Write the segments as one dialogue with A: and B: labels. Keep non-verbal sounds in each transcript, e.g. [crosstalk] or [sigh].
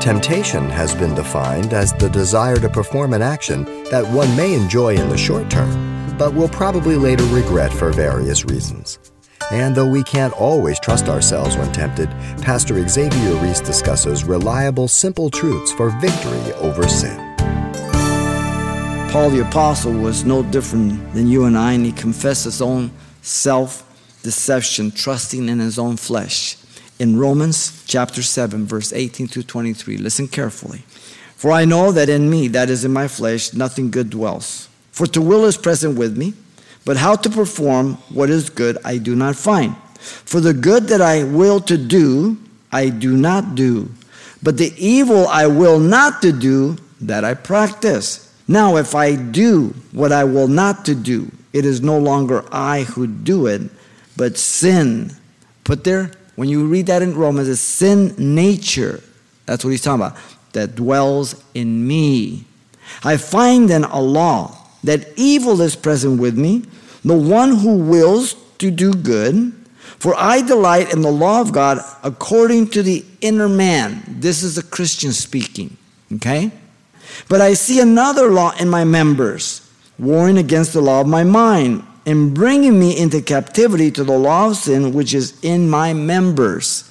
A: Temptation has been defined as the desire to perform an action that one may enjoy in the short term, but will probably later regret for various reasons. And though we can't always trust ourselves when tempted, Pastor Xavier Reese discusses reliable, simple truths for victory over sin.
B: Paul the Apostle was no different than you and I, and he confessed his own self deception, trusting in his own flesh. In Romans chapter 7, verse 18 through 23, listen carefully. For I know that in me, that is in my flesh, nothing good dwells. For to will is present with me but how to perform what is good I do not find. For the good that I will to do, I do not do. But the evil I will not to do, that I practice. Now, if I do what I will not to do, it is no longer I who do it, but sin. Put there, when you read that in Romans, it's sin nature. That's what he's talking about. That dwells in me. I find then a law that evil is present with me, the one who wills to do good. For I delight in the law of God according to the inner man. This is a Christian speaking, okay? But I see another law in my members, warring against the law of my mind, and bringing me into captivity to the law of sin which is in my members.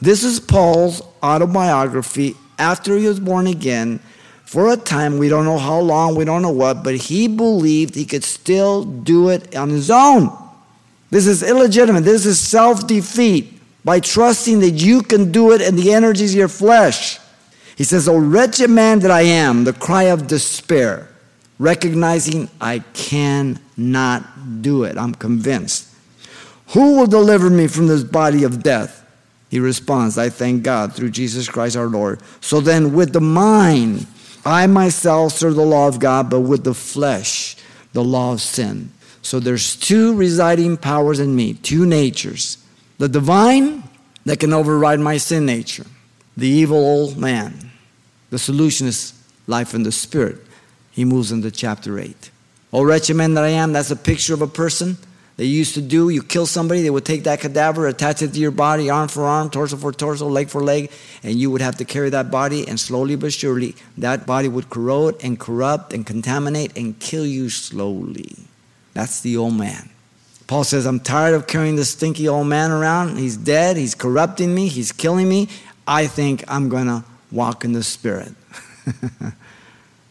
B: This is Paul's autobiography after he was born again for a time, we don't know how long, we don't know what, but he believed he could still do it on his own. This is illegitimate. This is self defeat by trusting that you can do it and the energies of your flesh. He says, O wretched man that I am, the cry of despair, recognizing I cannot do it. I'm convinced. Who will deliver me from this body of death? He responds, I thank God through Jesus Christ our Lord. So then, with the mind, I myself serve the law of God, but with the flesh, the law of sin. So there's two residing powers in me, two natures. The divine that can override my sin nature, the evil old man. The solution is life in the spirit. He moves into chapter 8. Oh, wretched man that I am, that's a picture of a person they used to do. You kill somebody, they would take that cadaver, attach it to your body, arm for arm, torso for torso, leg for leg, and you would have to carry that body, and slowly but surely, that body would corrode and corrupt and contaminate and kill you slowly. That's the old man. Paul says, I'm tired of carrying this stinky old man around. He's dead, he's corrupting me, he's killing me. I think I'm going to walk in the Spirit. [laughs]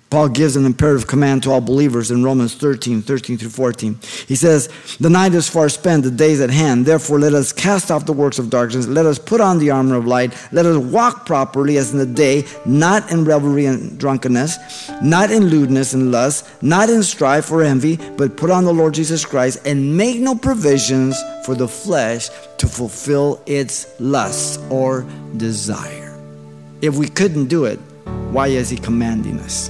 B: Paul gives an imperative command to all believers in Romans 13, 13 through 14. He says, The night is far spent, the day is at hand. Therefore, let us cast off the works of darkness. Let us put on the armor of light. Let us walk properly as in the day, not in revelry and drunkenness, not in lewdness and lust, not in strife or envy, but put on the Lord Jesus Christ and make no provisions for the flesh to fulfill its lusts or desire. If we couldn't do it, why is he commanding us?